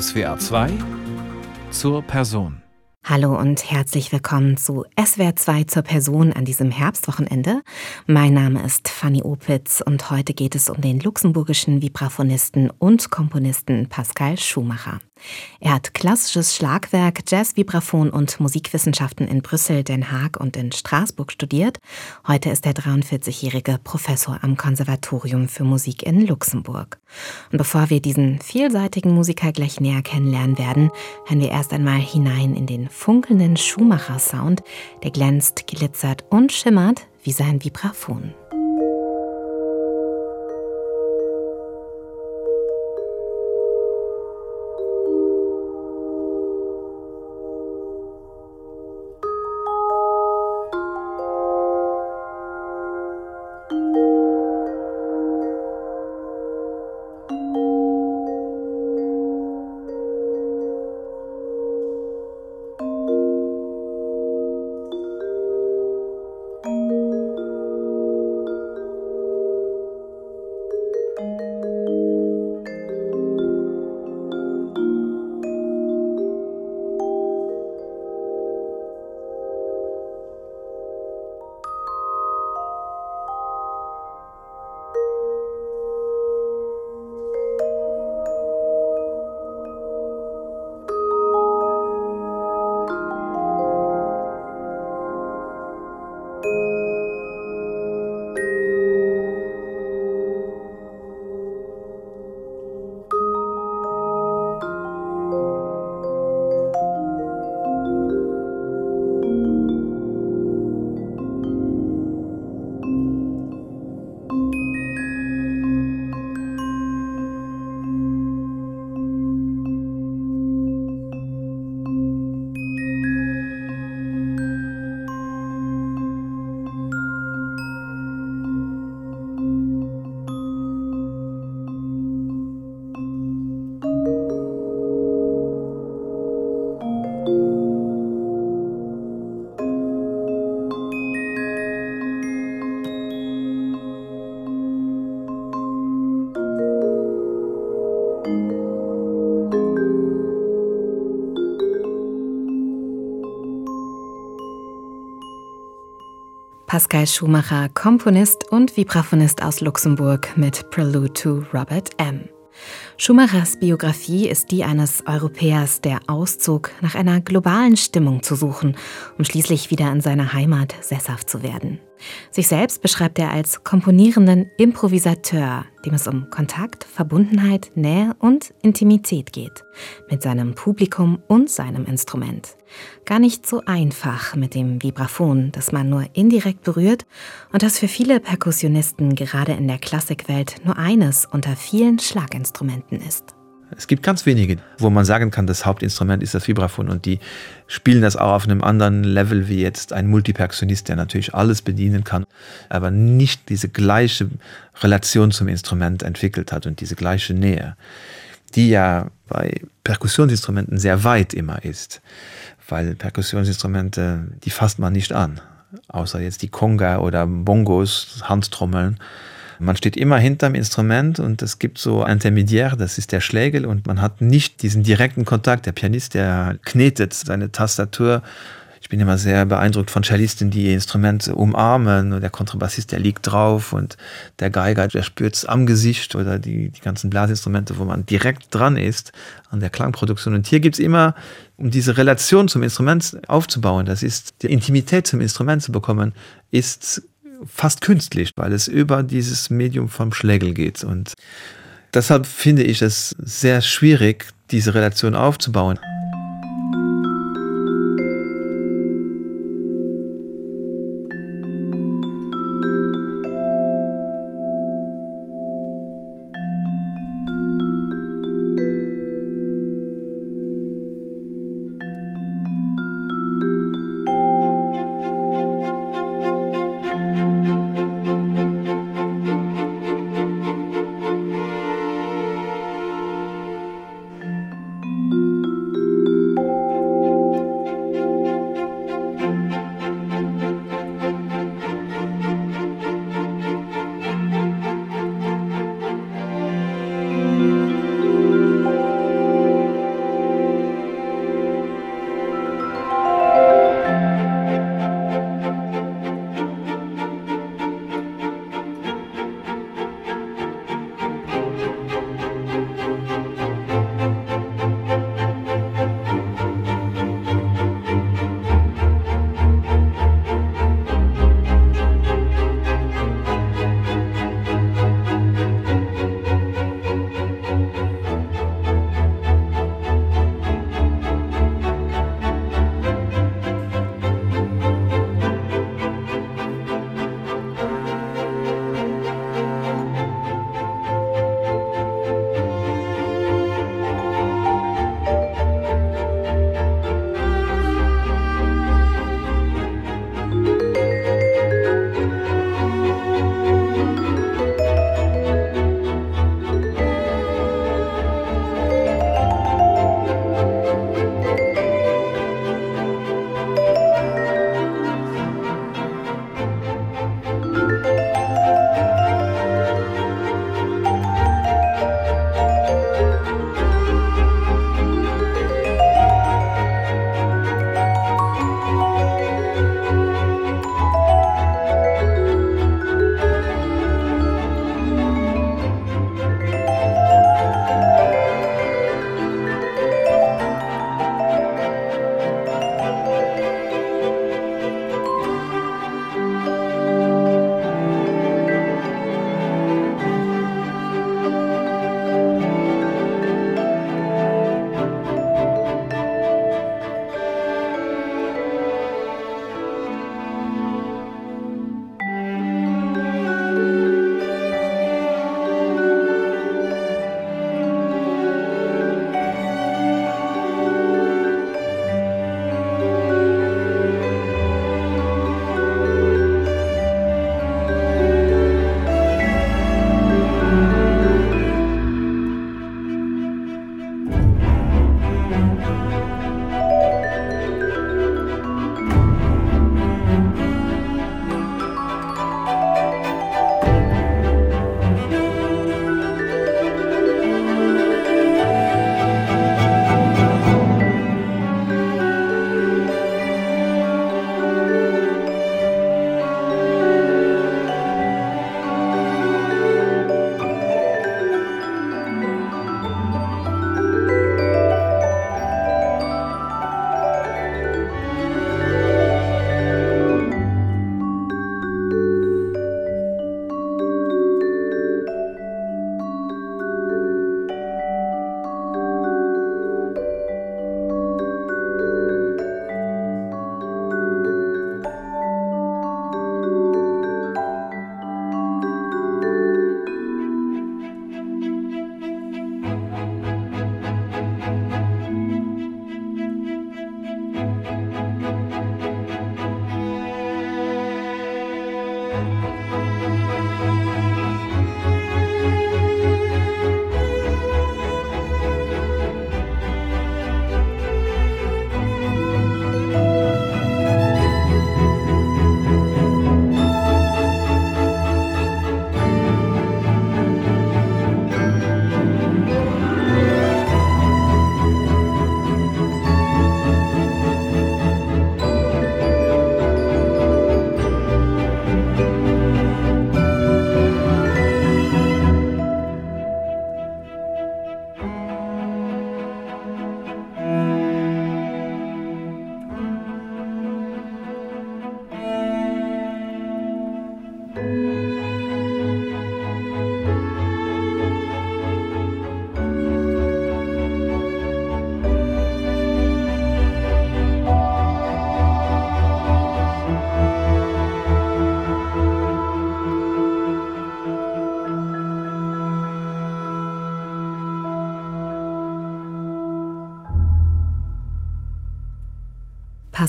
SWA 2 zur Person. Hallo und herzlich willkommen zu SWR 2 zur Person an diesem Herbstwochenende. Mein Name ist Fanny Opitz und heute geht es um den luxemburgischen Vibraphonisten und Komponisten Pascal Schumacher. Er hat klassisches Schlagwerk, Jazz-Vibraphon und Musikwissenschaften in Brüssel, Den Haag und in Straßburg studiert. Heute ist der 43-jährige Professor am Konservatorium für Musik in Luxemburg. Und bevor wir diesen vielseitigen Musiker gleich näher kennenlernen werden, hören wir erst einmal hinein in den funkelnden Schumacher-Sound, der glänzt, glitzert und schimmert wie sein Vibraphon. Pascal Schumacher, Komponist und Vibraphonist aus Luxemburg mit Prelude to Robert M. Schumachers Biografie ist die eines Europäers, der auszog, nach einer globalen Stimmung zu suchen, um schließlich wieder in seiner Heimat sesshaft zu werden. Sich selbst beschreibt er als komponierenden Improvisateur, dem es um Kontakt, Verbundenheit, Nähe und Intimität geht, mit seinem Publikum und seinem Instrument. Gar nicht so einfach mit dem Vibraphon, das man nur indirekt berührt und das für viele Perkussionisten gerade in der Klassikwelt nur eines unter vielen Schlaginstrumenten ist. Es gibt ganz wenige, wo man sagen kann, das Hauptinstrument ist das Vibraphon und die spielen das auch auf einem anderen Level wie jetzt ein Multiperkussionist, der natürlich alles bedienen kann, aber nicht diese gleiche Relation zum Instrument entwickelt hat und diese gleiche Nähe, die ja bei Perkussionsinstrumenten sehr weit immer ist, weil Perkussionsinstrumente, die fasst man nicht an, außer jetzt die Conga oder Bongos, Handtrommeln man steht immer hinterm Instrument und es gibt so Intermediär, das ist der Schlägel und man hat nicht diesen direkten Kontakt. Der Pianist, der knetet seine Tastatur. Ich bin immer sehr beeindruckt von Cellisten, die ihr Instrument umarmen und der Kontrabassist, der liegt drauf und der Geiger, der spürt es am Gesicht oder die, die ganzen Blasinstrumente, wo man direkt dran ist an der Klangproduktion. Und hier gibt es immer, um diese Relation zum Instrument aufzubauen, das ist die Intimität zum Instrument zu bekommen, ist fast künstlich, weil es über dieses Medium vom Schlägel geht. Und deshalb finde ich es sehr schwierig, diese Relation aufzubauen.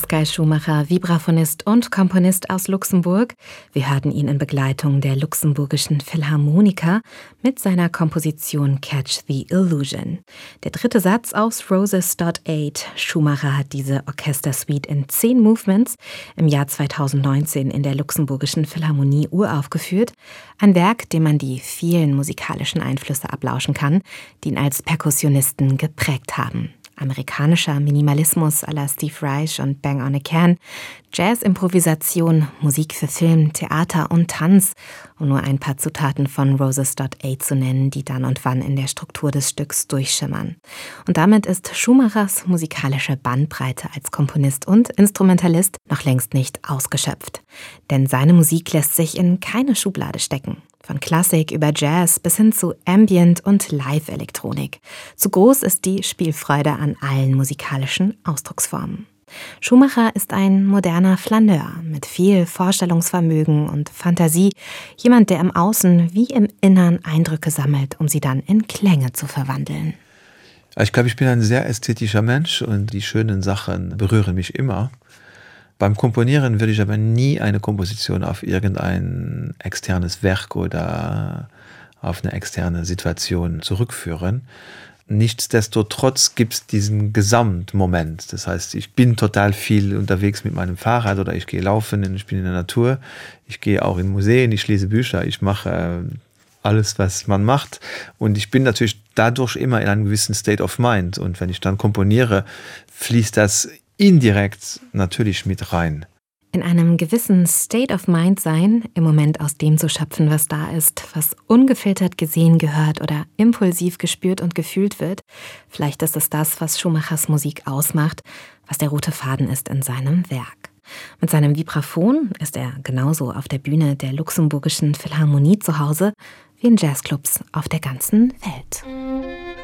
Pascal Schumacher, Vibraphonist und Komponist aus Luxemburg. Wir hörten ihn in Begleitung der luxemburgischen Philharmoniker mit seiner Komposition Catch the Illusion. Der dritte Satz aus Roses Dot 8. Schumacher hat diese Orchestersuite in zehn Movements im Jahr 2019 in der luxemburgischen Philharmonie uraufgeführt. Ein Werk, dem man die vielen musikalischen Einflüsse ablauschen kann, die ihn als Perkussionisten geprägt haben amerikanischer Minimalismus à la Steve Reich und Bang on a Can, Jazz-Improvisation, Musik für Film, Theater und Tanz, um nur ein paar Zutaten von Roses Dot A zu nennen, die dann und wann in der Struktur des Stücks durchschimmern. Und damit ist Schumachers musikalische Bandbreite als Komponist und Instrumentalist noch längst nicht ausgeschöpft. Denn seine Musik lässt sich in keine Schublade stecken. Von Klassik über Jazz bis hin zu Ambient und Live-Elektronik. Zu groß ist die Spielfreude an allen musikalischen Ausdrucksformen. Schumacher ist ein moderner Flaneur mit viel Vorstellungsvermögen und Fantasie, jemand, der im Außen wie im Innern Eindrücke sammelt, um sie dann in Klänge zu verwandeln. Ich glaube, ich bin ein sehr ästhetischer Mensch und die schönen Sachen berühren mich immer. Beim Komponieren würde ich aber nie eine Komposition auf irgendein externes Werk oder auf eine externe Situation zurückführen. Nichtsdestotrotz gibt es diesen Gesamtmoment. Das heißt, ich bin total viel unterwegs mit meinem Fahrrad oder ich gehe laufen, ich bin in der Natur, ich gehe auch in Museen, ich lese Bücher, ich mache äh, alles, was man macht. Und ich bin natürlich dadurch immer in einem gewissen State of Mind. Und wenn ich dann komponiere, fließt das indirekt natürlich mit rein. In einem gewissen State of Mind sein, im Moment aus dem zu schöpfen, was da ist, was ungefiltert gesehen, gehört oder impulsiv gespürt und gefühlt wird, vielleicht ist es das, was Schumachers Musik ausmacht, was der rote Faden ist in seinem Werk. Mit seinem Vibraphon ist er genauso auf der Bühne der luxemburgischen Philharmonie zu Hause wie in Jazzclubs auf der ganzen Welt.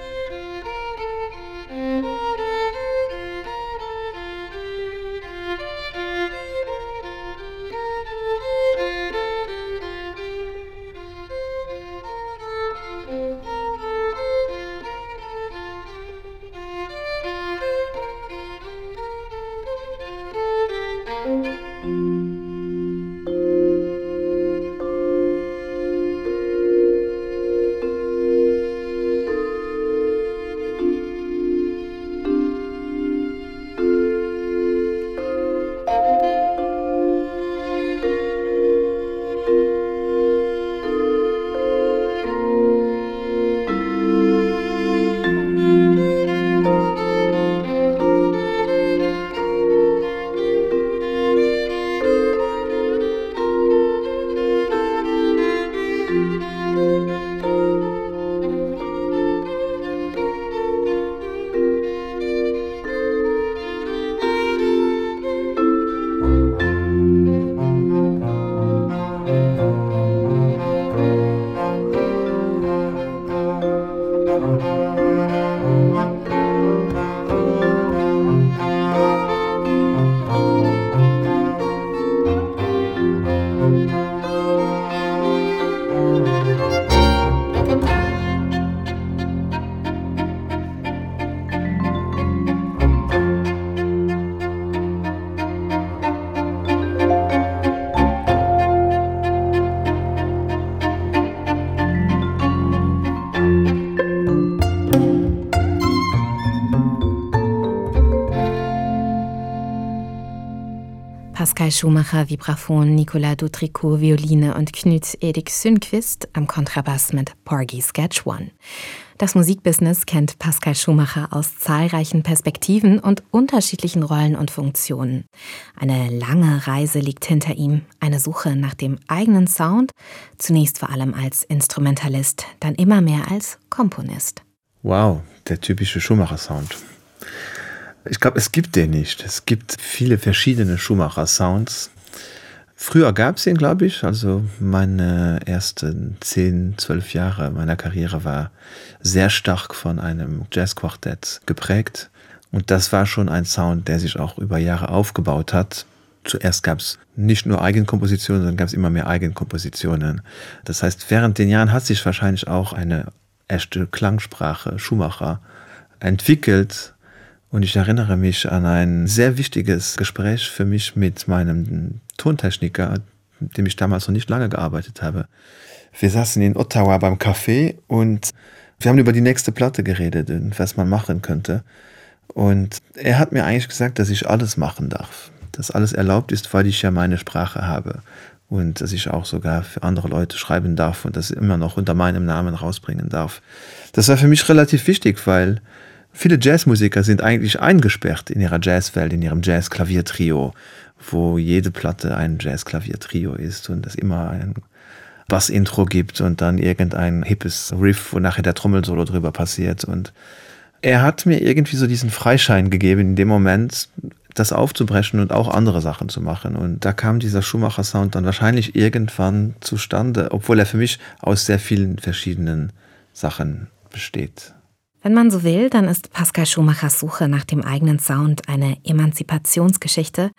Schumacher Vibraphon, Nicolas Dutricot Violine und Knut Erik Sundqvist am Kontrabass mit Porgy Sketch One. Das Musikbusiness kennt Pascal Schumacher aus zahlreichen Perspektiven und unterschiedlichen Rollen und Funktionen. Eine lange Reise liegt hinter ihm, eine Suche nach dem eigenen Sound, zunächst vor allem als Instrumentalist, dann immer mehr als Komponist. Wow, der typische Schumacher-Sound. Ich glaube, es gibt den nicht. Es gibt viele verschiedene Schumacher-Sounds. Früher gab es ihn, glaube ich. Also meine ersten 10, 12 Jahre meiner Karriere war sehr stark von einem Jazzquartett geprägt. Und das war schon ein Sound, der sich auch über Jahre aufgebaut hat. Zuerst gab es nicht nur Eigenkompositionen, sondern gab es immer mehr Eigenkompositionen. Das heißt, während den Jahren hat sich wahrscheinlich auch eine echte Klangsprache Schumacher entwickelt, Und ich erinnere mich an ein sehr wichtiges Gespräch für mich mit meinem Tontechniker, mit dem ich damals noch nicht lange gearbeitet habe. Wir saßen in Ottawa beim Café und wir haben über die nächste Platte geredet und was man machen könnte. Und er hat mir eigentlich gesagt, dass ich alles machen darf. Dass alles erlaubt ist, weil ich ja meine Sprache habe. Und dass ich auch sogar für andere Leute schreiben darf und das immer noch unter meinem Namen rausbringen darf. Das war für mich relativ wichtig, weil viele Jazzmusiker sind eigentlich eingesperrt in ihrer Jazzwelt, in ihrem Jazz-Klaviertrio, wo jede Platte ein Jazz-Klaviertrio ist und es immer ein Bass-Intro gibt und dann irgendein hippes Riff, wo nachher der Trommelsolo drüber passiert. Und er hat mir irgendwie so diesen Freischein gegeben, in dem Moment das aufzubrechen und auch andere Sachen zu machen. Und da kam dieser Schumacher-Sound dann wahrscheinlich irgendwann zustande, obwohl er für mich aus sehr vielen verschiedenen Sachen besteht. Wenn man so will, dann ist Pascal Schumachers Suche nach dem eigenen Sound eine Emanzipationsgeschichte,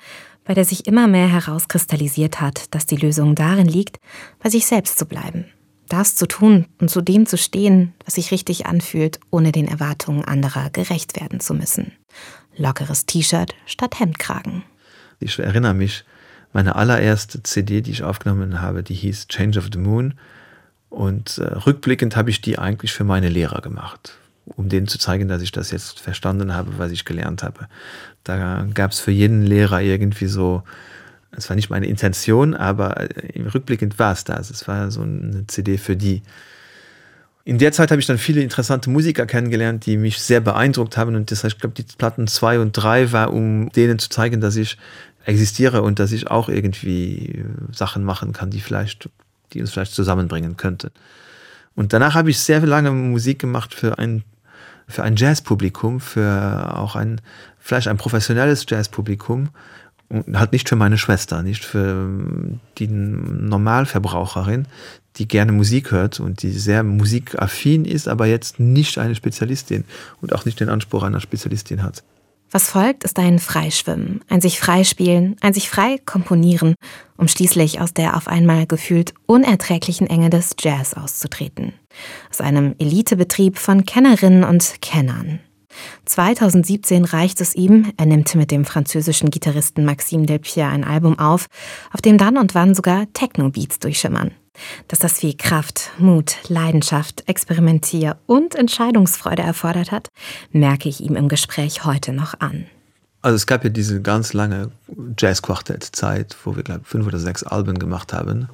bei der sich immer mehr herauskristallisiert hat, dass die Lösung darin liegt, bei sich selbst zu bleiben. Das zu tun und zu dem zu stehen, was sich richtig anfühlt, ohne den Erwartungen anderer gerecht werden zu müssen. Lockeres T-Shirt statt Hemdkragen. Ich erinnere mich, meine allererste CD, die ich aufgenommen habe, die hieß Change of the Moon. Und äh, rückblickend habe ich die eigentlich für meine Lehrer gemacht um denen zu zeigen, dass ich das jetzt verstanden habe, was ich gelernt habe. Da gab es für jeden Lehrer irgendwie so, es war nicht meine Intention, aber im Rückblickend war es das. Es war so eine CD für die. In der Zeit habe ich dann viele interessante Musiker kennengelernt, die mich sehr beeindruckt haben. Und das heißt, ich glaube, die Platten zwei und drei war, um denen zu zeigen, dass ich existiere und dass ich auch irgendwie Sachen machen kann, die vielleicht, die uns vielleicht zusammenbringen könnten. Und danach habe ich sehr lange Musik gemacht für ein für ein Jazzpublikum, für auch ein, vielleicht ein professionelles Jazzpublikum und halt nicht für meine Schwester, nicht für die Normalverbraucherin, die gerne Musik hört und die sehr musikaffin ist, aber jetzt nicht eine Spezialistin und auch nicht den Anspruch einer Spezialistin hat. Was folgt, ist ein Freischwimmen, ein sich freispielen, ein sich frei komponieren, um schließlich aus der auf einmal gefühlt unerträglichen Enge des Jazz auszutreten. Aus einem Elitebetrieb von Kennerinnen und Kennern. 2017 reicht es ihm, er nimmt mit dem französischen Gitarristen Maxime Delpierre ein Album auf, auf dem dann und wann sogar Techno-Beats durchschimmern. Dass das viel Kraft, Mut, Leidenschaft, Experimentier und Entscheidungsfreude erfordert hat, merke ich ihm im Gespräch heute noch an. Also es gab ja diese ganz lange Jazz-Quartett-Zeit, wo wir, glaube fünf oder sechs Alben gemacht haben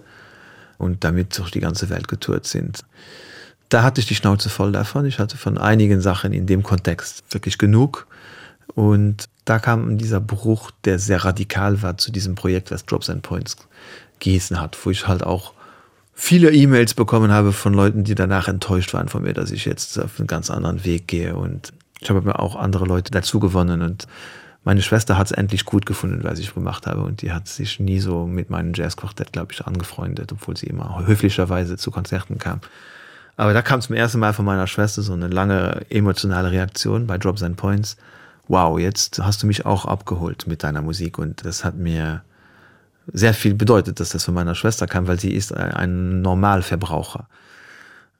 und damit durch die ganze Welt getourt sind. Da hatte ich die Schnauze voll davon. Ich hatte von einigen Sachen in dem Kontext wirklich genug. Und da kam dieser Bruch, der sehr radikal war zu diesem Projekt, was Drops and Points gießen hat, wo ich halt auch viele E-Mails bekommen habe von Leuten, die danach enttäuscht waren von mir, dass ich jetzt auf einen ganz anderen Weg gehe. Und ich habe mir auch andere Leute dazu gewonnen. Und meine Schwester hat es endlich gut gefunden, was ich gemacht habe. Und die hat sich nie so mit meinem Jazzquartett, glaube ich, angefreundet, obwohl sie immer höflicherweise zu Konzerten kam. Aber da kam zum ersten Mal von meiner Schwester so eine lange emotionale Reaktion bei Drops and Points. Wow, jetzt hast du mich auch abgeholt mit deiner Musik. Und das hat mir sehr viel bedeutet, dass das von meiner Schwester kam, weil sie ist ein Normalverbraucher.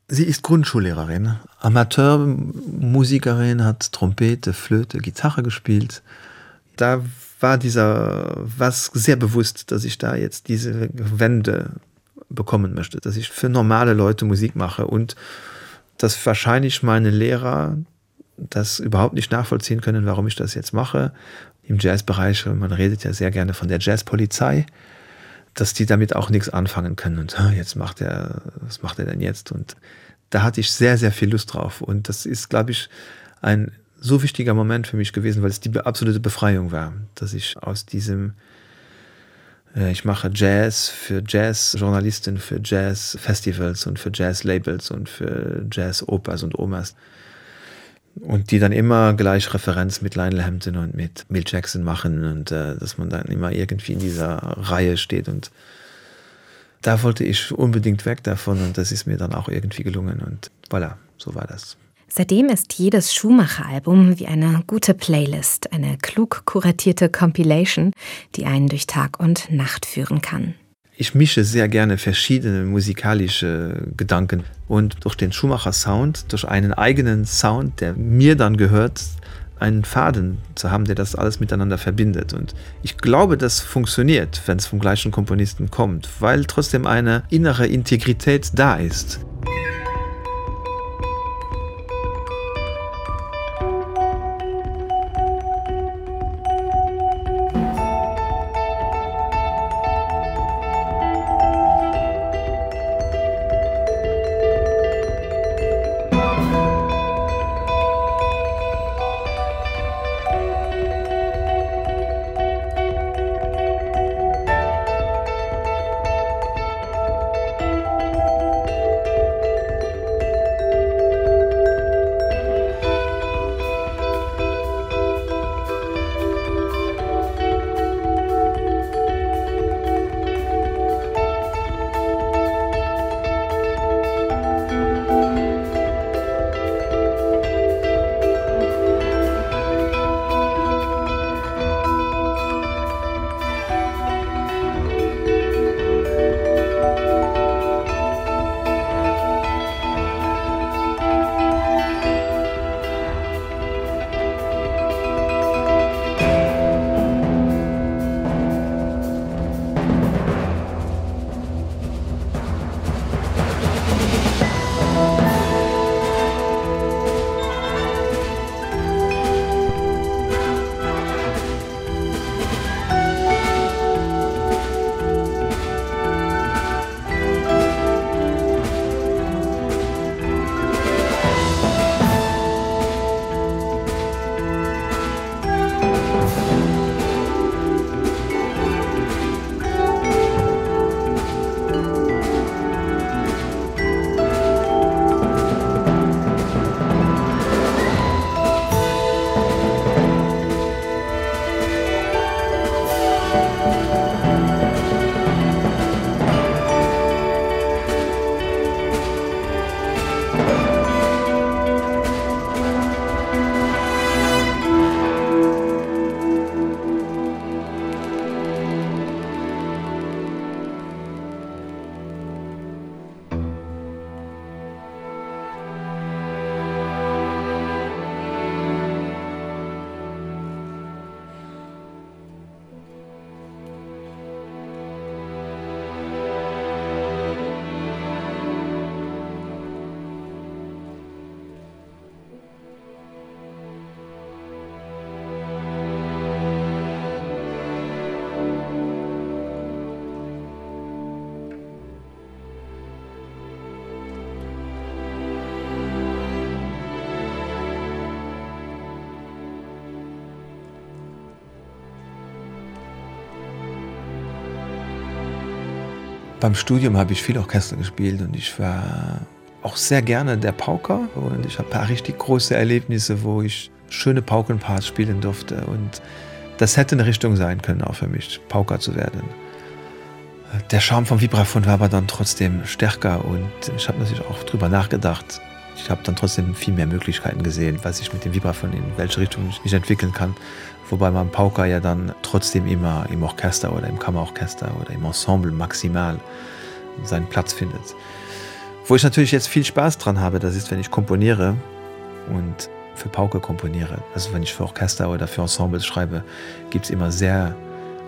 Sie ist Grundschullehrerin, Amateurmusikerin, hat Trompete, Flöte, Gitarre gespielt. Da war dieser was sehr bewusst, dass ich da jetzt diese Wende bekommen möchte, dass ich für normale Leute Musik mache und dass wahrscheinlich meine Lehrer das überhaupt nicht nachvollziehen können, warum ich das jetzt mache im Jazzbereich, man redet ja sehr gerne von der Jazzpolizei, dass die damit auch nichts anfangen können. Und jetzt macht er, was macht er denn jetzt? Und da hatte ich sehr, sehr viel Lust drauf. Und das ist, glaube ich, ein so wichtiger Moment für mich gewesen, weil es die absolute Befreiung war, dass ich aus diesem, äh, ich mache Jazz für Jazzjournalisten, für Jazzfestivals und für Jazzlabels und für Jazz-Opas und Omas und die dann immer gleich Referenz mit Lionel Hampton und mit Mill Jackson machen und äh, dass man dann immer irgendwie in dieser Reihe steht und da wollte ich unbedingt weg davon und das ist mir dann auch irgendwie gelungen und voilà, so war das. Seitdem ist jedes Schumacher-Album wie eine gute Playlist, eine klug kuratierte Compilation, die einen durch Tag und Nacht führen kann ich mische sehr gerne verschiedene musikalische Gedanken und durch den Schumacher Sound, durch einen eigenen Sound, der mir dann gehört, einen Faden zu haben, der das alles miteinander verbindet. Und ich glaube, das funktioniert, wenn es vom gleichen Komponisten kommt, weil trotzdem eine innere Integrität da ist. Beim Studium habe ich viel Orchester gespielt und ich war auch sehr gerne der Pauker und ich habe ein paar richtig große Erlebnisse, wo ich schöne Paukenparts spielen durfte und das hätte eine Richtung sein können, auch für mich, Pauker zu werden. Der Charme vom Vibraphon war aber dann trotzdem stärker und ich habe natürlich auch drüber nachgedacht. Ich habe dann trotzdem viel mehr Möglichkeiten gesehen, was ich mit dem Vibraphon in welche Richtung ich entwickeln kann. Wobei man Pauker ja dann trotzdem immer im Orchester oder im Kammerorchester oder im Ensemble maximal seinen Platz findet. Wo ich natürlich jetzt viel Spaß dran habe, das ist, wenn ich komponiere und für Pauke komponiere. Also wenn ich für Orchester oder für Ensembles schreibe, gibt es immer sehr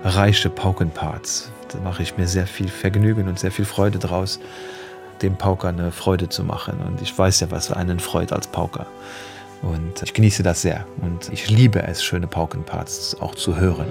reiche Paukenparts. Da mache ich mir sehr viel Vergnügen und sehr viel Freude draus, dem Pauker eine Freude zu machen. Und ich weiß ja, was einen freut als Pauker. Und ich genieße das sehr. Und ich liebe es, schöne Paukenparts auch zu hören.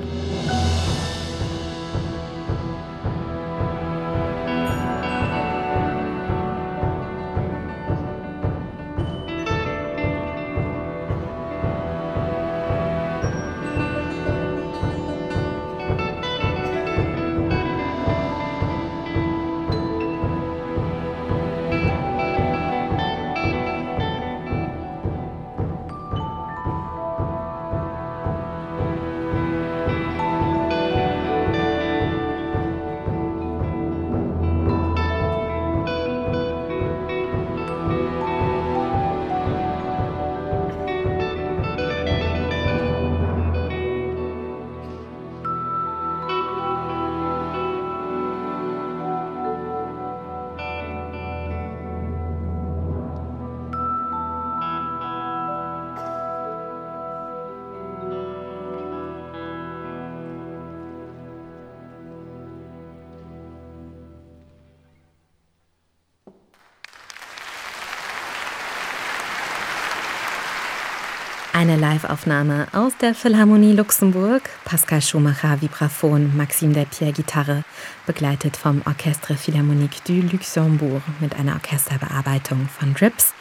Eine Live-Aufnahme aus der Philharmonie Luxemburg. Pascal Schumacher Vibraphon, Maxime Delpierre Gitarre, begleitet vom Orchestre Philharmonique du Luxembourg mit einer Orchesterbearbeitung von Drips,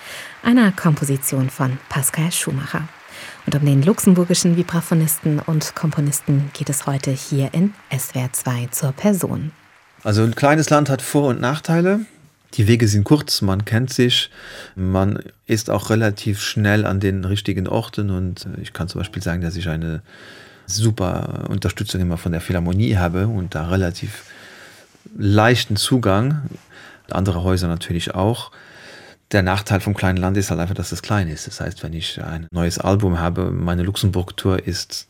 einer Komposition von Pascal Schumacher. Und um den luxemburgischen Vibraphonisten und Komponisten geht es heute hier in SWR 2 zur Person. Also ein kleines Land hat Vor- und Nachteile. Die Wege sind kurz, man kennt sich, man ist auch relativ schnell an den richtigen Orten und ich kann zum Beispiel sagen, dass ich eine super Unterstützung immer von der Philharmonie habe und da relativ leichten Zugang. Andere Häuser natürlich auch. Der Nachteil vom kleinen Land ist halt einfach, dass es klein ist. Das heißt, wenn ich ein neues Album habe, meine Luxemburg-Tour ist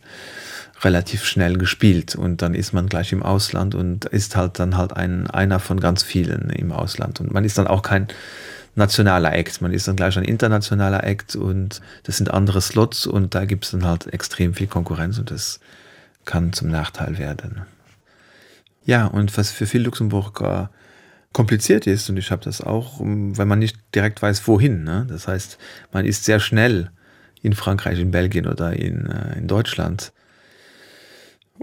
relativ schnell gespielt und dann ist man gleich im Ausland und ist halt dann halt ein, einer von ganz vielen im Ausland. Und man ist dann auch kein nationaler Act, man ist dann gleich ein internationaler Act und das sind andere Slots und da gibt es dann halt extrem viel Konkurrenz und das kann zum Nachteil werden. Ja, und was für viel Luxemburger kompliziert ist, und ich habe das auch, wenn man nicht direkt weiß, wohin. Ne? Das heißt, man ist sehr schnell in Frankreich, in Belgien oder in, äh, in Deutschland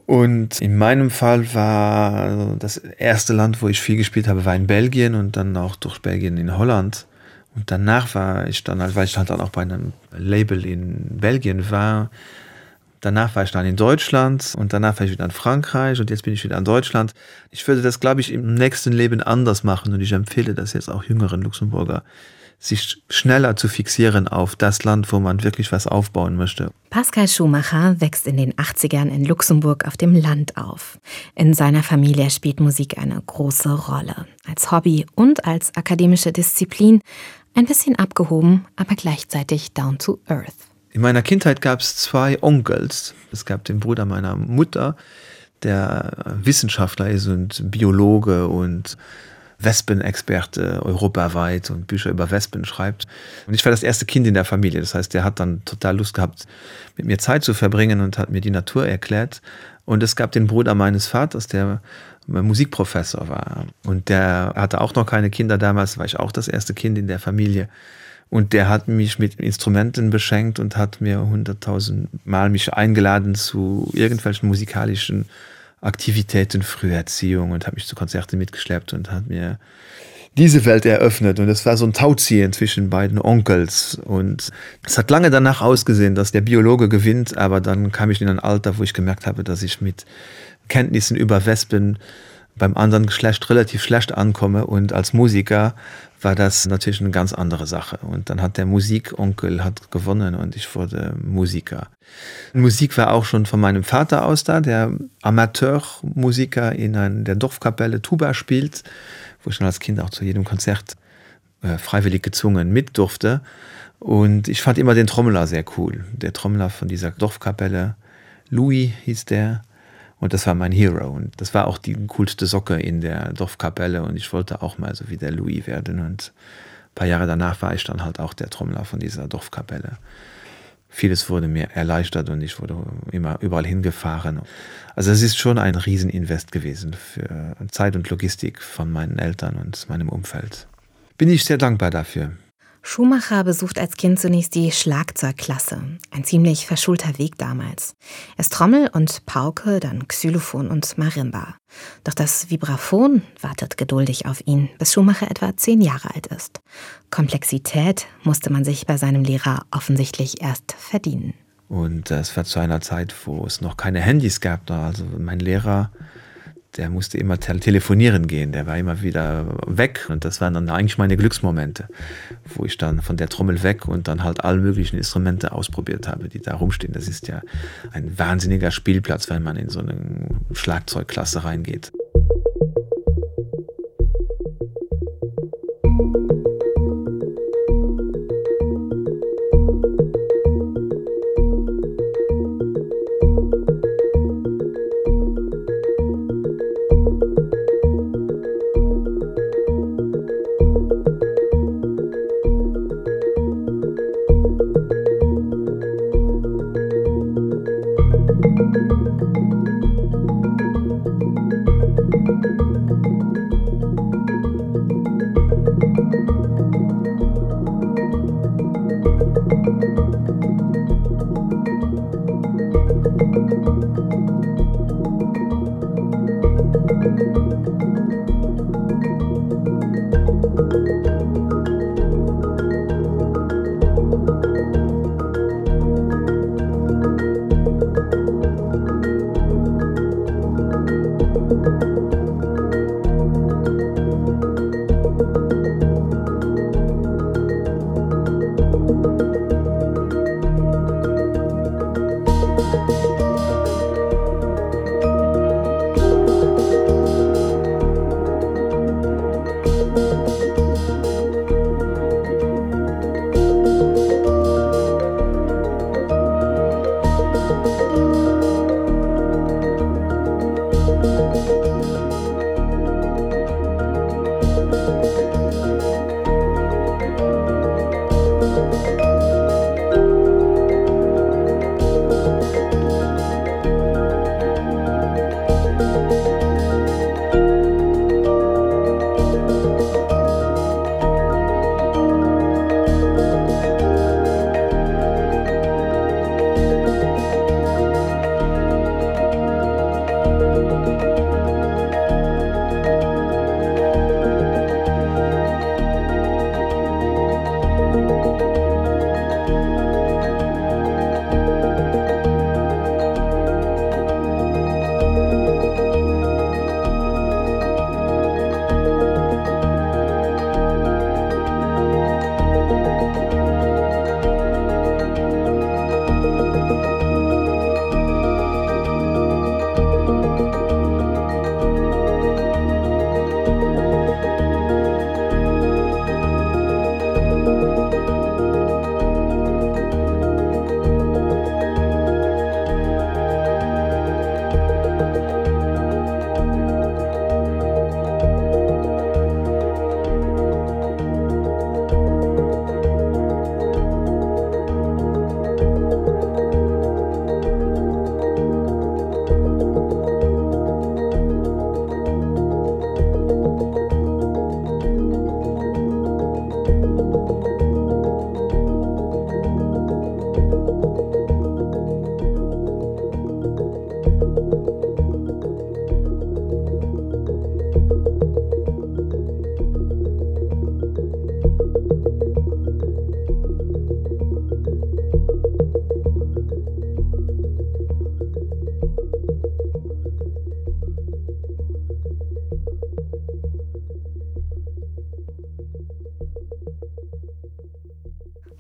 und in meinem Fall war das erste Land, wo ich viel gespielt habe, war in Belgien und dann auch durch Belgien in Holland. Und danach war ich dann, weil ich halt dann auch bei einem Label in Belgien war, danach war ich dann in Deutschland und danach war ich wieder in Frankreich und jetzt bin ich wieder in Deutschland. Ich würde das, glaube ich, im nächsten Leben anders machen und ich empfehle das jetzt auch jüngeren Luxemburger sich schneller zu fixieren auf das Land, wo man wirklich was aufbauen möchte. Pascal Schumacher wächst in den 80ern in Luxemburg auf dem Land auf. In seiner Familie spielt Musik eine große Rolle. Als Hobby und als akademische Disziplin. Ein bisschen abgehoben, aber gleichzeitig down to earth. In meiner Kindheit gab es zwei Onkels. Es gab den Bruder meiner Mutter, der Wissenschaftler ist und Biologe und Wespenexperte europaweit und Bücher über Wespen schreibt. Und ich war das erste Kind in der Familie. Das heißt, der hat dann total Lust gehabt, mit mir Zeit zu verbringen und hat mir die Natur erklärt. Und es gab den Bruder meines Vaters, der Musikprofessor war. Und der hatte auch noch keine Kinder damals, war ich auch das erste Kind in der Familie. Und der hat mich mit Instrumenten beschenkt und hat mir hunderttausend Mal mich eingeladen zu irgendwelchen musikalischen Aktivitäten Früherziehung und habe mich zu Konzerten mitgeschleppt und hat mir diese Welt eröffnet. Und es war so ein Tauziehen zwischen beiden Onkels. Und es hat lange danach ausgesehen, dass der Biologe gewinnt, aber dann kam ich in ein Alter, wo ich gemerkt habe, dass ich mit Kenntnissen über Wespen beim anderen Geschlecht relativ schlecht ankomme und als Musiker war das natürlich eine ganz andere Sache. Und dann hat der Musikonkel hat gewonnen und ich wurde Musiker. Musik war auch schon von meinem Vater aus da, der Amateurmusiker in der Dorfkapelle Tuba spielt, wo ich schon als Kind auch zu jedem Konzert äh, freiwillig gezwungen mit durfte. Und ich fand immer den Trommler sehr cool. Der Trommler von dieser Dorfkapelle, Louis hieß der. Und das war mein Hero. Und das war auch die coolste Socke in der Dorfkapelle. Und ich wollte auch mal so wie der Louis werden. Und ein paar Jahre danach war ich dann halt auch der Trommler von dieser Dorfkapelle. Vieles wurde mir erleichtert und ich wurde immer überall hingefahren. Also es ist schon ein Rieseninvest gewesen für Zeit und Logistik von meinen Eltern und meinem Umfeld. Bin ich sehr dankbar dafür. Schumacher besucht als Kind zunächst die Schlagzeugklasse. Ein ziemlich verschulter Weg damals. Erst Trommel und Pauke, dann Xylophon und Marimba. Doch das Vibraphon wartet geduldig auf ihn, bis Schumacher etwa zehn Jahre alt ist. Komplexität musste man sich bei seinem Lehrer offensichtlich erst verdienen. Und das war zu einer Zeit, wo es noch keine Handys gab. Also mein Lehrer der musste immer telefonieren gehen, der war immer wieder weg und das waren dann eigentlich meine Glücksmomente, wo ich dann von der Trommel weg und dann halt alle möglichen Instrumente ausprobiert habe, die da rumstehen. Das ist ja ein wahnsinniger Spielplatz, wenn man in so eine Schlagzeugklasse reingeht.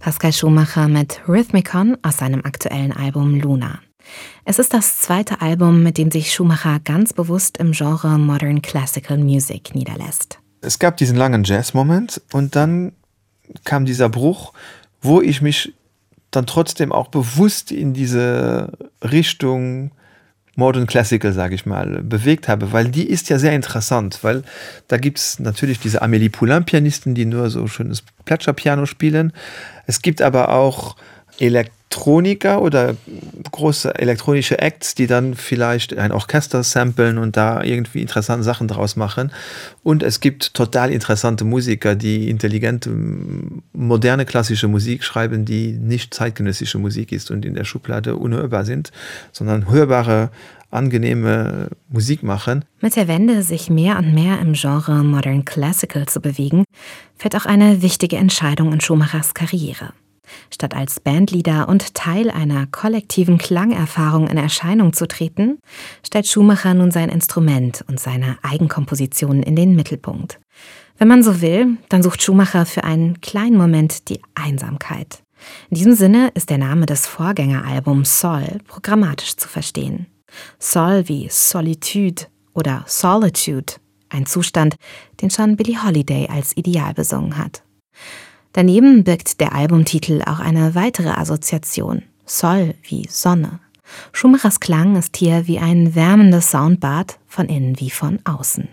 Pascal Schumacher mit Rhythmicon aus seinem aktuellen Album Luna. Es ist das zweite Album, mit dem sich Schumacher ganz bewusst im Genre Modern Classical Music niederlässt. Es gab diesen langen Jazz-Moment und dann kam dieser Bruch, wo ich mich dann trotzdem auch bewusst in diese Richtung Modern Classical, sage ich mal, bewegt habe, weil die ist ja sehr interessant, weil da gibt es natürlich diese Amélie Poulain-Pianisten, die nur so schönes Plätscherpiano spielen. Es gibt aber auch Elekt Elektroniker oder große elektronische Acts, die dann vielleicht ein Orchester samplen und da irgendwie interessante Sachen draus machen. Und es gibt total interessante Musiker, die intelligente, moderne klassische Musik schreiben, die nicht zeitgenössische Musik ist und in der Schublade unhörbar sind, sondern hörbare angenehme Musik machen. Mit der Wende, sich mehr und mehr im Genre Modern Classical zu bewegen, fällt auch eine wichtige Entscheidung in Schumachers Karriere. Statt als Bandleader und Teil einer kollektiven Klangerfahrung in Erscheinung zu treten, stellt Schumacher nun sein Instrument und seine Eigenkompositionen in den Mittelpunkt. Wenn man so will, dann sucht Schumacher für einen kleinen Moment die Einsamkeit. In diesem Sinne ist der Name des Vorgängeralbums Sol programmatisch zu verstehen. Sol wie Solitude oder Solitude, ein Zustand, den schon Billie Holiday als Ideal besungen hat. Daneben birgt der Albumtitel auch eine weitere Assoziation, Sol wie Sonne. Schumachers Klang ist hier wie ein wärmendes Soundbad von innen wie von außen.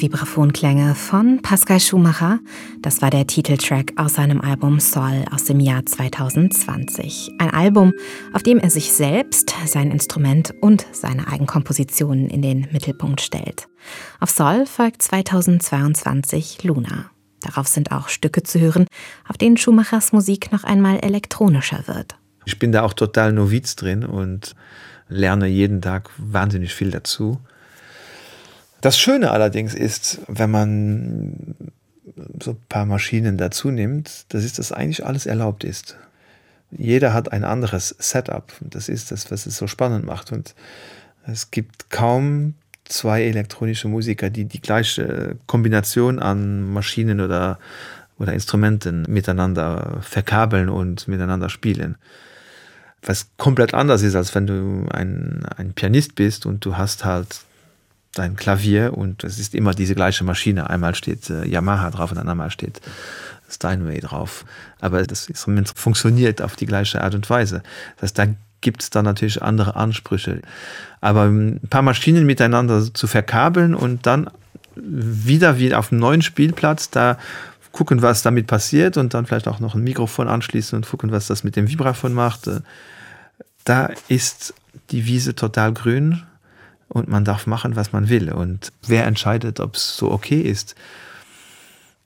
Vibraphonklänge von Pascal Schumacher. Das war der Titeltrack aus seinem Album Sol aus dem Jahr 2020. Ein Album, auf dem er sich selbst, sein Instrument und seine Eigenkompositionen in den Mittelpunkt stellt. Auf Sol folgt 2022 Luna. Darauf sind auch Stücke zu hören, auf denen Schumachers Musik noch einmal elektronischer wird. Ich bin da auch total Noviz drin und lerne jeden Tag wahnsinnig viel dazu. Das Schöne allerdings ist, wenn man so ein paar Maschinen dazu nimmt, das ist, dass eigentlich alles erlaubt ist. Jeder hat ein anderes Setup. Das ist das, was es so spannend macht. Und es gibt kaum zwei elektronische Musiker, die die gleiche Kombination an Maschinen oder, oder Instrumenten miteinander verkabeln und miteinander spielen. Was komplett anders ist, als wenn du ein, ein Pianist bist und du hast halt dein Klavier und es ist immer diese gleiche Maschine. Einmal steht äh, Yamaha drauf und einmal steht Steinway drauf. Aber das Instrument funktioniert auf die gleiche Art und Weise. Das heißt, da gibt es dann natürlich andere Ansprüche. Aber ein paar Maschinen miteinander zu verkabeln und dann wieder wie auf einem neuen Spielplatz da gucken, was damit passiert und dann vielleicht auch noch ein Mikrofon anschließen und gucken, was das mit dem Vibraphon macht. Äh, da ist die Wiese total grün und man darf machen, was man will. Und wer entscheidet, ob es so okay ist?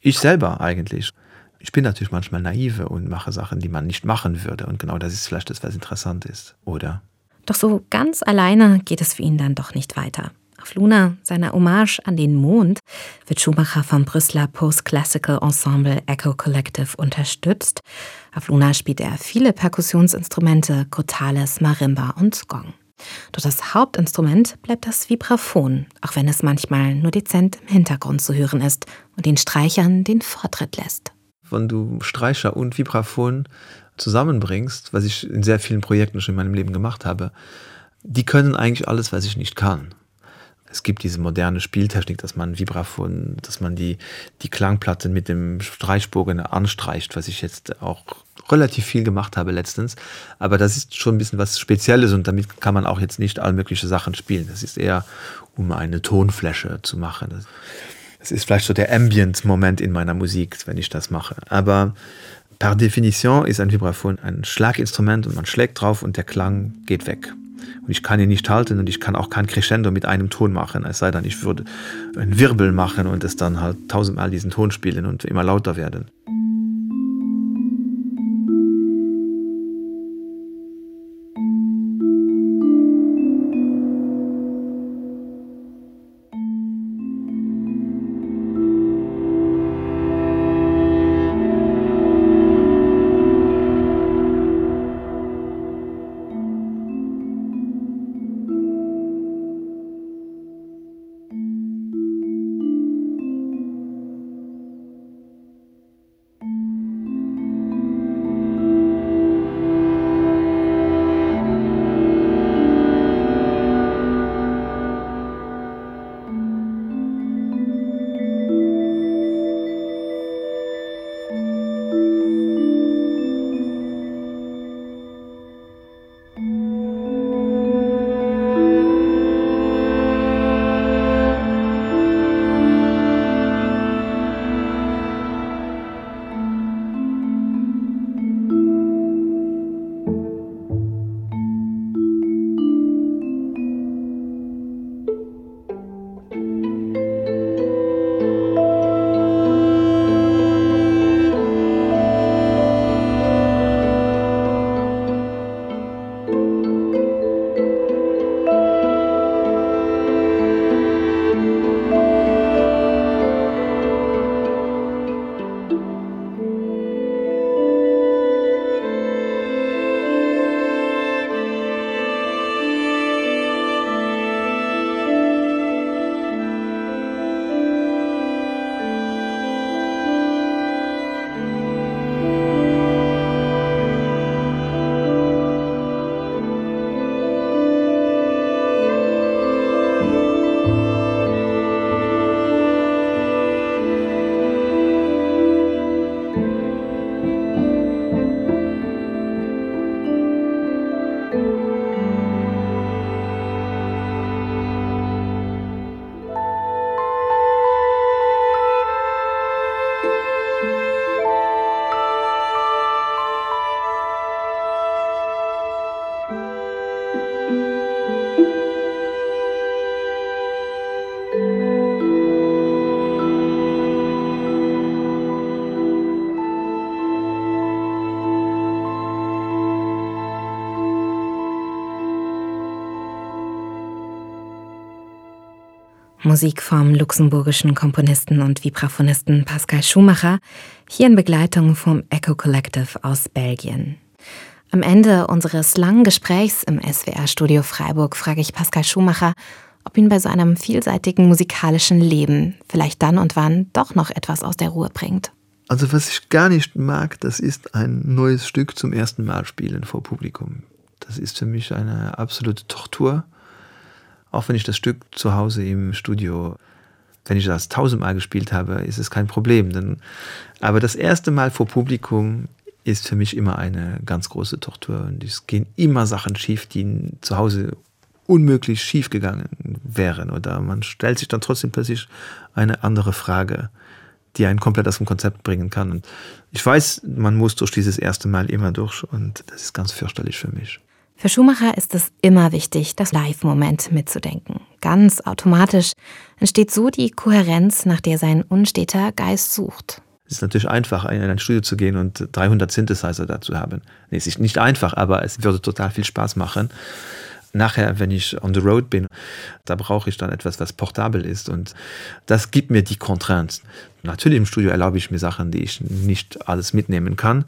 Ich selber eigentlich. Ich bin natürlich manchmal naive und mache Sachen, die man nicht machen würde. Und genau das ist vielleicht das, was interessant ist, oder? Doch so ganz alleine geht es für ihn dann doch nicht weiter. Auf Luna, seiner Hommage an den Mond, wird Schumacher vom Brüsseler Post-Classical Ensemble Echo Collective unterstützt. Auf Luna spielt er viele Perkussionsinstrumente, Crotales, Marimba und Gong. Doch das Hauptinstrument bleibt das Vibraphon, auch wenn es manchmal nur dezent im Hintergrund zu hören ist und den Streichern den Vortritt lässt. Wenn du Streicher und Vibraphon zusammenbringst, was ich in sehr vielen Projekten schon in meinem Leben gemacht habe, die können eigentlich alles, was ich nicht kann. Es gibt diese moderne Spieltechnik, dass man Vibraphon, dass man die, die Klangplatte mit dem Streichbogen anstreicht, was ich jetzt auch relativ viel gemacht habe letztens. Aber das ist schon ein bisschen was Spezielles und damit kann man auch jetzt nicht all mögliche Sachen spielen. Das ist eher, um eine Tonfläche zu machen. Das ist vielleicht so der Ambient-Moment in meiner Musik, wenn ich das mache. Aber per Definition ist ein Vibraphon ein Schlaginstrument und man schlägt drauf und der Klang geht weg. Und ich kann ihn nicht halten und ich kann auch kein Crescendo mit einem Ton machen, es sei denn, ich würde einen Wirbel machen und es dann halt tausendmal diesen Ton spielen und immer lauter werden. Musik vom luxemburgischen Komponisten und Vibraphonisten Pascal Schumacher, hier in Begleitung vom Echo Collective aus Belgien. Am Ende unseres langen Gesprächs im SWR-Studio Freiburg frage ich Pascal Schumacher, ob ihn bei so einem vielseitigen musikalischen Leben vielleicht dann und wann doch noch etwas aus der Ruhe bringt. Also was ich gar nicht mag, das ist ein neues Stück zum ersten Mal spielen vor Publikum. Das ist für mich eine absolute Tortur. Auch wenn ich das Stück zu Hause im Studio, wenn ich das tausendmal gespielt habe, ist es kein Problem. Denn, aber das erste Mal vor Publikum ist für mich immer eine ganz große Tortur. Und es gehen immer Sachen schief, die zu Hause unmöglich schief gegangen wären. Oder man stellt sich dann trotzdem plötzlich eine andere Frage, die einen komplett aus dem Konzept bringen kann. Und ich weiß, man muss durch dieses erste Mal immer durch und das ist ganz fürchterlich für mich. Für Schumacher ist es immer wichtig, das Live-Moment mitzudenken. Ganz automatisch entsteht so die Kohärenz, nach der sein unsteter Geist sucht. Es ist natürlich einfach, in ein Studio zu gehen und 300 Synthesizer dazu haben. Nee, es ist nicht einfach, aber es würde total viel Spaß machen. Nachher, wenn ich on the road bin, da brauche ich dann etwas, was portabel ist. Und das gibt mir die Contraints. Natürlich im Studio erlaube ich mir Sachen, die ich nicht alles mitnehmen kann.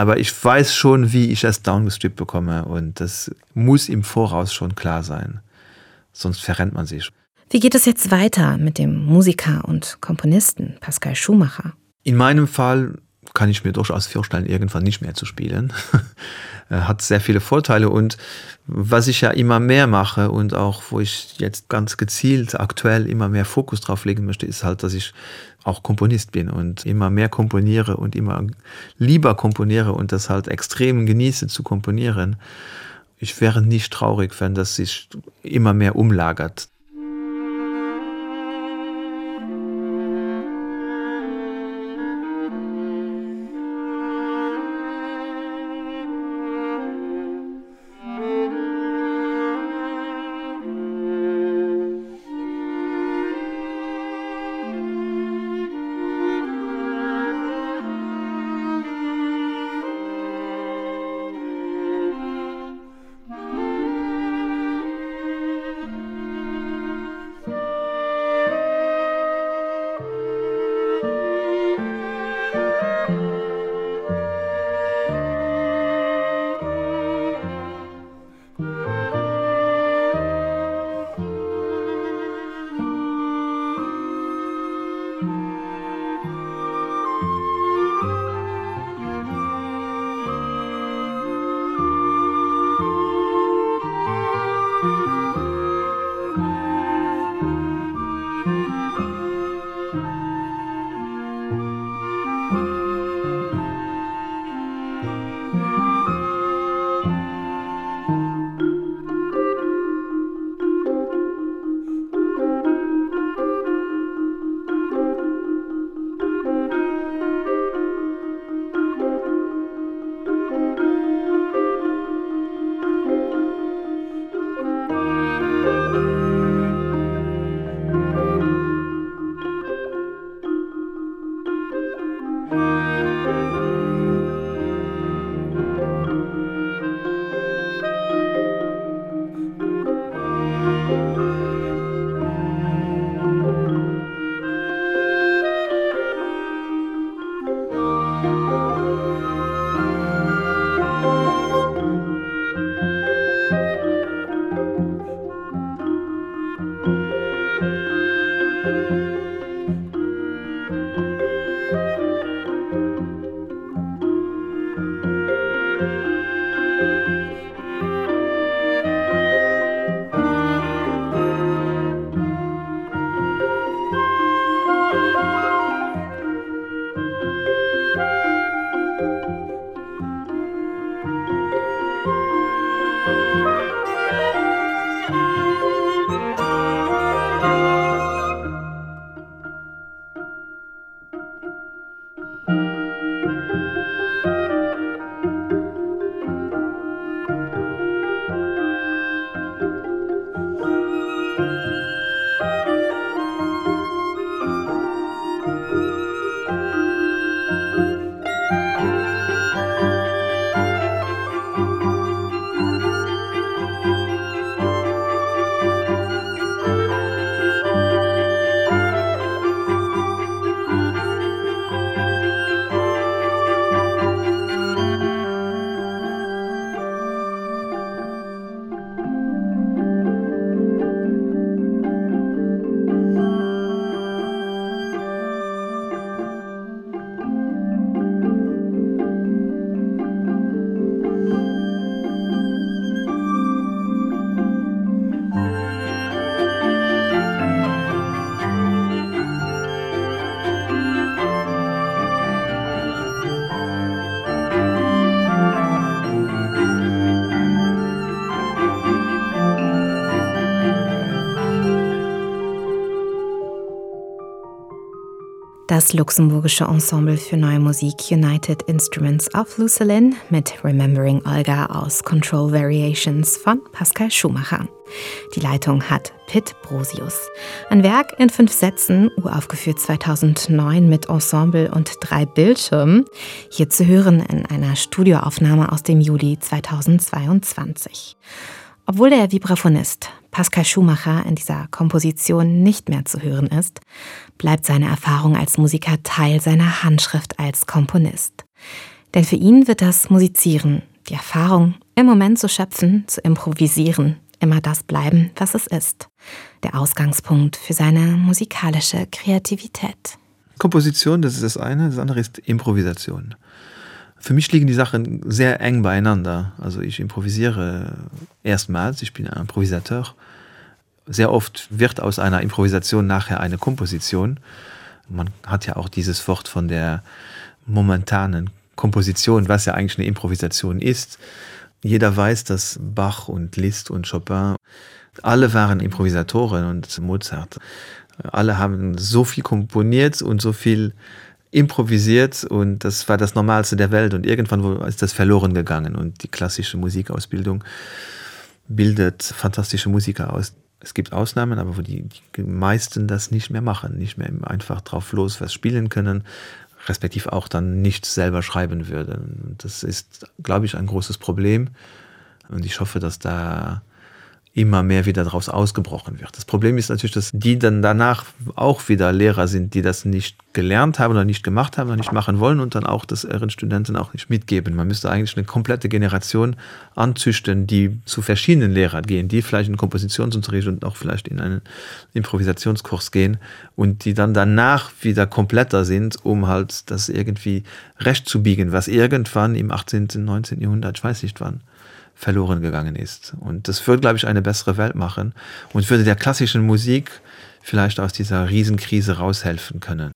Aber ich weiß schon, wie ich es downgestrippt bekomme und das muss im Voraus schon klar sein. Sonst verrennt man sich. Wie geht es jetzt weiter mit dem Musiker und Komponisten Pascal Schumacher? In meinem Fall kann ich mir durchaus vorstellen, irgendwann nicht mehr zu spielen. Hat sehr viele Vorteile und was ich ja immer mehr mache und auch wo ich jetzt ganz gezielt aktuell immer mehr Fokus drauf legen möchte, ist halt, dass ich auch Komponist bin und immer mehr komponiere und immer lieber komponiere und das halt extrem genieße zu komponieren. Ich wäre nicht traurig, wenn das sich immer mehr umlagert. Luxemburgische Ensemble für neue Musik United Instruments of Lucilin mit Remembering Olga aus Control Variations von Pascal Schumacher. Die Leitung hat Pitt Brosius. Ein Werk in fünf Sätzen, uraufgeführt 2009 mit Ensemble und drei Bildschirmen. Hier zu hören in einer Studioaufnahme aus dem Juli 2022. Obwohl der Vibraphonist Pascal Schumacher in dieser Komposition nicht mehr zu hören ist, bleibt seine Erfahrung als Musiker Teil seiner Handschrift als Komponist. Denn für ihn wird das Musizieren, die Erfahrung, im Moment zu schöpfen, zu improvisieren, immer das bleiben, was es ist. Der Ausgangspunkt für seine musikalische Kreativität. Komposition, das ist das eine, das andere ist Improvisation. Für mich liegen die Sachen sehr eng beieinander. Also ich improvisiere erstmals, ich bin ein Improvisateur. Sehr oft wird aus einer Improvisation nachher eine Komposition. Man hat ja auch dieses Wort von der momentanen Komposition, was ja eigentlich eine Improvisation ist. Jeder weiß, dass Bach und Liszt und Chopin alle waren Improvisatoren und Mozart. Alle haben so viel komponiert und so viel improvisiert und das war das Normalste der Welt und irgendwann ist das verloren gegangen und die klassische Musikausbildung bildet fantastische Musiker aus. Es gibt Ausnahmen, aber wo die, die meisten das nicht mehr machen, nicht mehr einfach drauf los was spielen können, respektiv auch dann nicht selber schreiben würden. Das ist, glaube ich, ein großes Problem und ich hoffe, dass da immer mehr wieder daraus ausgebrochen wird. Das Problem ist natürlich, dass die dann danach auch wieder Lehrer sind, die das nicht gelernt haben oder nicht gemacht haben oder nicht machen wollen und dann auch das ihren Studenten auch nicht mitgeben. Man müsste eigentlich eine komplette Generation anzüchten, die zu verschiedenen Lehrern gehen, die vielleicht in Kompositionsunterricht und auch vielleicht in einen Improvisationskurs gehen und die dann danach wieder kompletter sind, um halt das irgendwie recht zu biegen, was irgendwann im 18., 19. Jahrhundert, ich weiß nicht wann, verloren gegangen ist. Und das würde, glaube ich, eine bessere Welt machen und würde der klassischen Musik vielleicht aus dieser Riesenkrise raushelfen können.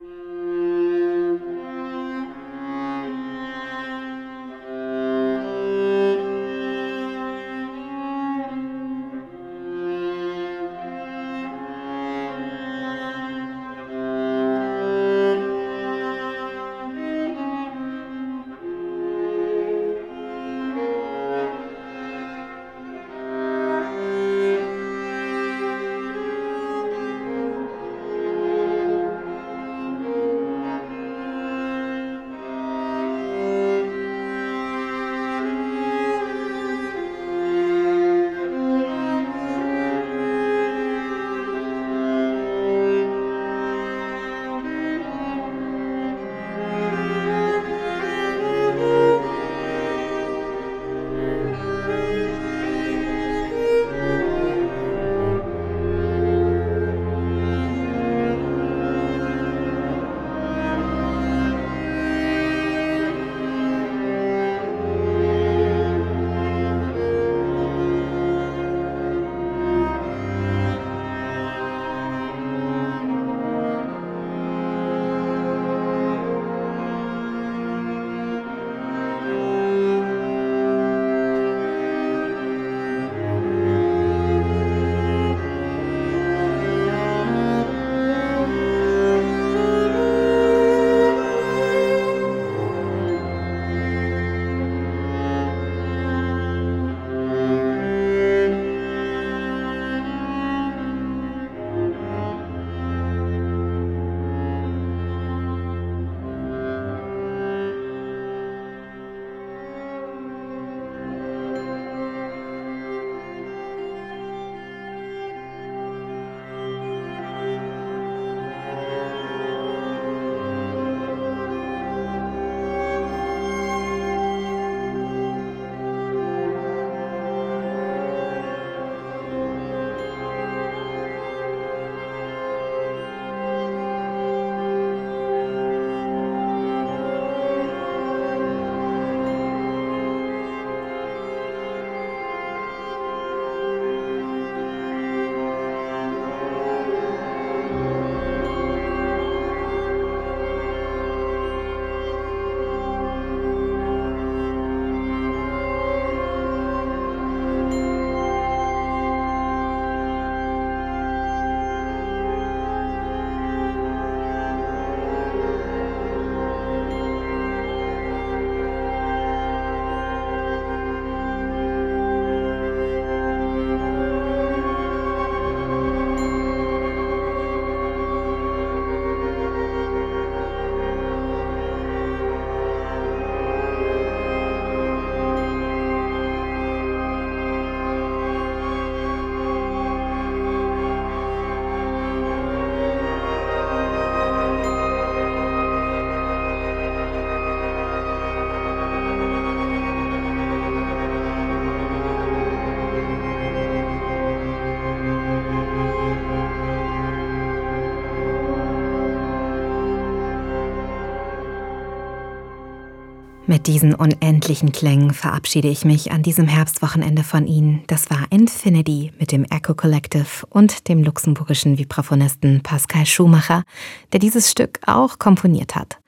Mit diesen unendlichen Klängen verabschiede ich mich an diesem Herbstwochenende von Ihnen. Das war Infinity mit dem Echo Collective und dem luxemburgischen Vibraphonisten Pascal Schumacher, der dieses Stück auch komponiert hat.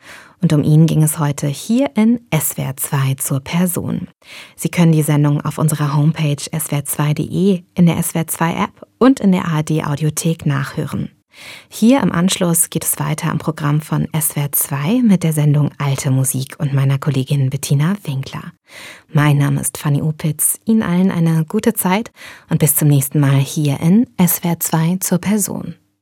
Und um ihn ging es heute hier in SWR 2 zur Person. Sie können die Sendung auf unserer Homepage swr2.de, in der SWR 2 App und in der ARD Audiothek nachhören. Hier im Anschluss geht es weiter am Programm von SWR 2 mit der Sendung Alte Musik und meiner Kollegin Bettina Winkler. Mein Name ist Fanny Opitz. Ihnen allen eine gute Zeit und bis zum nächsten Mal hier in SWR 2 zur Person.